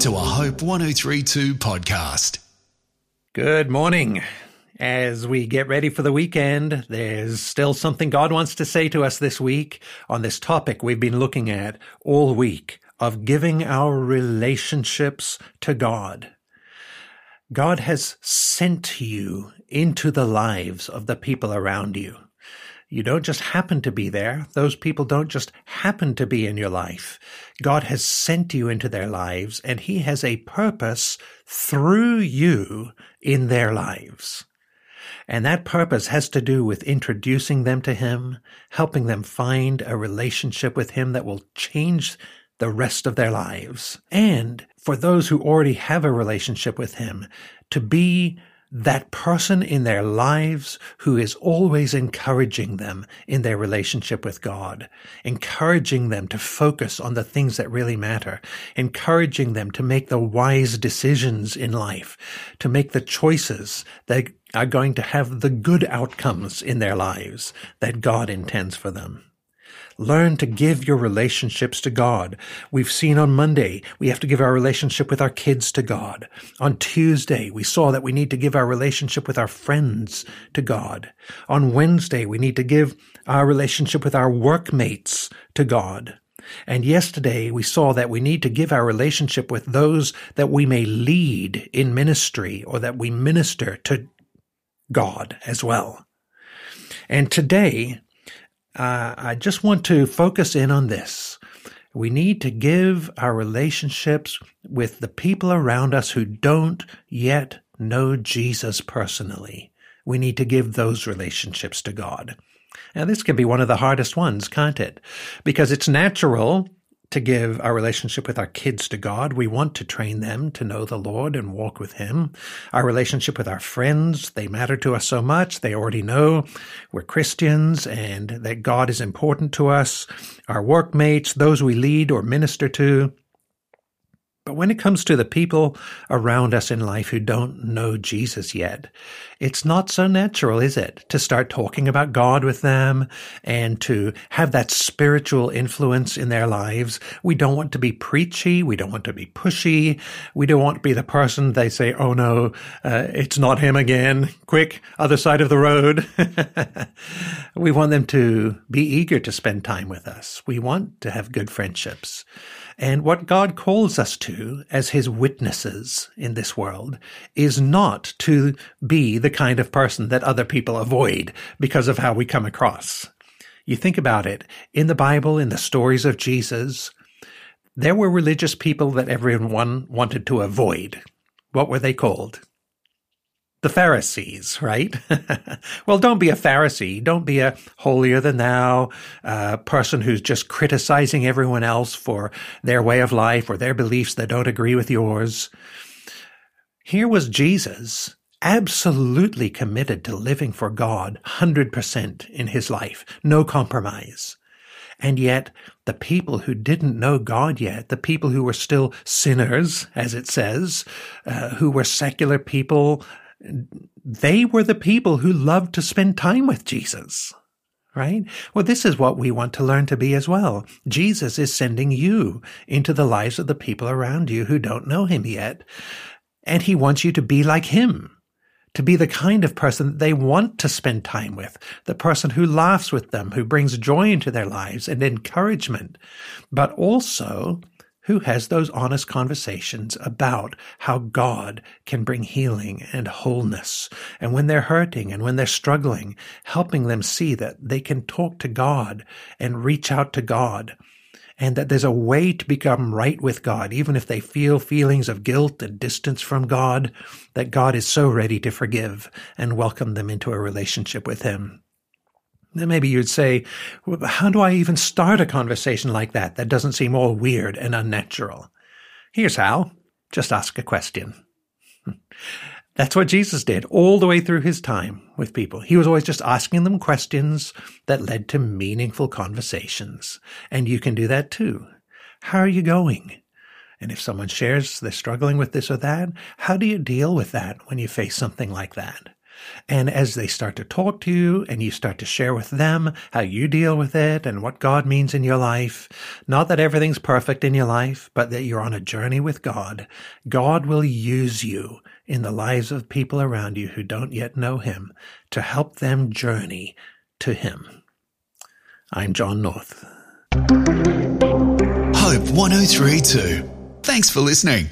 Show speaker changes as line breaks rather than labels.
to a Hope 1032 podcast.
Good morning. As we get ready for the weekend, there's still something God wants to say to us this week on this topic we've been looking at all week of giving our relationships to God. God has sent you into the lives of the people around you. You don't just happen to be there. Those people don't just happen to be in your life. God has sent you into their lives and he has a purpose through you in their lives. And that purpose has to do with introducing them to him, helping them find a relationship with him that will change the rest of their lives. And for those who already have a relationship with him, to be that person in their lives who is always encouraging them in their relationship with God, encouraging them to focus on the things that really matter, encouraging them to make the wise decisions in life, to make the choices that are going to have the good outcomes in their lives that God intends for them. Learn to give your relationships to God. We've seen on Monday, we have to give our relationship with our kids to God. On Tuesday, we saw that we need to give our relationship with our friends to God. On Wednesday, we need to give our relationship with our workmates to God. And yesterday we saw that we need to give our relationship with those that we may lead in ministry or that we minister to God as well. And today uh, I just want to focus in on this. We need to give our relationships with the people around us who don't yet know Jesus personally. We need to give those relationships to God. Now, this can be one of the hardest ones, can't it? Because it's natural to give our relationship with our kids to God. We want to train them to know the Lord and walk with Him. Our relationship with our friends, they matter to us so much. They already know we're Christians and that God is important to us. Our workmates, those we lead or minister to, but when it comes to the people around us in life who don't know Jesus yet, it's not so natural, is it, to start talking about God with them and to have that spiritual influence in their lives? We don't want to be preachy. We don't want to be pushy. We don't want to be the person they say, oh no, uh, it's not him again. Quick, other side of the road. we want them to be eager to spend time with us. We want to have good friendships. And what God calls us to as his witnesses in this world is not to be the kind of person that other people avoid because of how we come across. You think about it in the Bible, in the stories of Jesus, there were religious people that everyone wanted to avoid. What were they called? The Pharisees, right? well, don't be a Pharisee. Don't be a holier than thou uh, person who's just criticizing everyone else for their way of life or their beliefs that don't agree with yours. Here was Jesus absolutely committed to living for God 100% in his life, no compromise. And yet, the people who didn't know God yet, the people who were still sinners, as it says, uh, who were secular people, they were the people who loved to spend time with Jesus. Right? Well, this is what we want to learn to be as well. Jesus is sending you into the lives of the people around you who don't know him yet. And he wants you to be like him, to be the kind of person that they want to spend time with, the person who laughs with them, who brings joy into their lives and encouragement, but also who has those honest conversations about how God can bring healing and wholeness. And when they're hurting and when they're struggling, helping them see that they can talk to God and reach out to God. And that there's a way to become right with God, even if they feel feelings of guilt and distance from God, that God is so ready to forgive and welcome them into a relationship with Him. Then maybe you'd say, how do I even start a conversation like that? That doesn't seem all weird and unnatural. Here's how. Just ask a question. That's what Jesus did all the way through his time with people. He was always just asking them questions that led to meaningful conversations. And you can do that too. How are you going? And if someone shares they're struggling with this or that, how do you deal with that when you face something like that? And as they start to talk to you and you start to share with them how you deal with it and what God means in your life, not that everything's perfect in your life, but that you're on a journey with God, God will use you in the lives of people around you who don't yet know Him to help them journey to Him. I'm John North.
Hope 1032. Thanks for listening.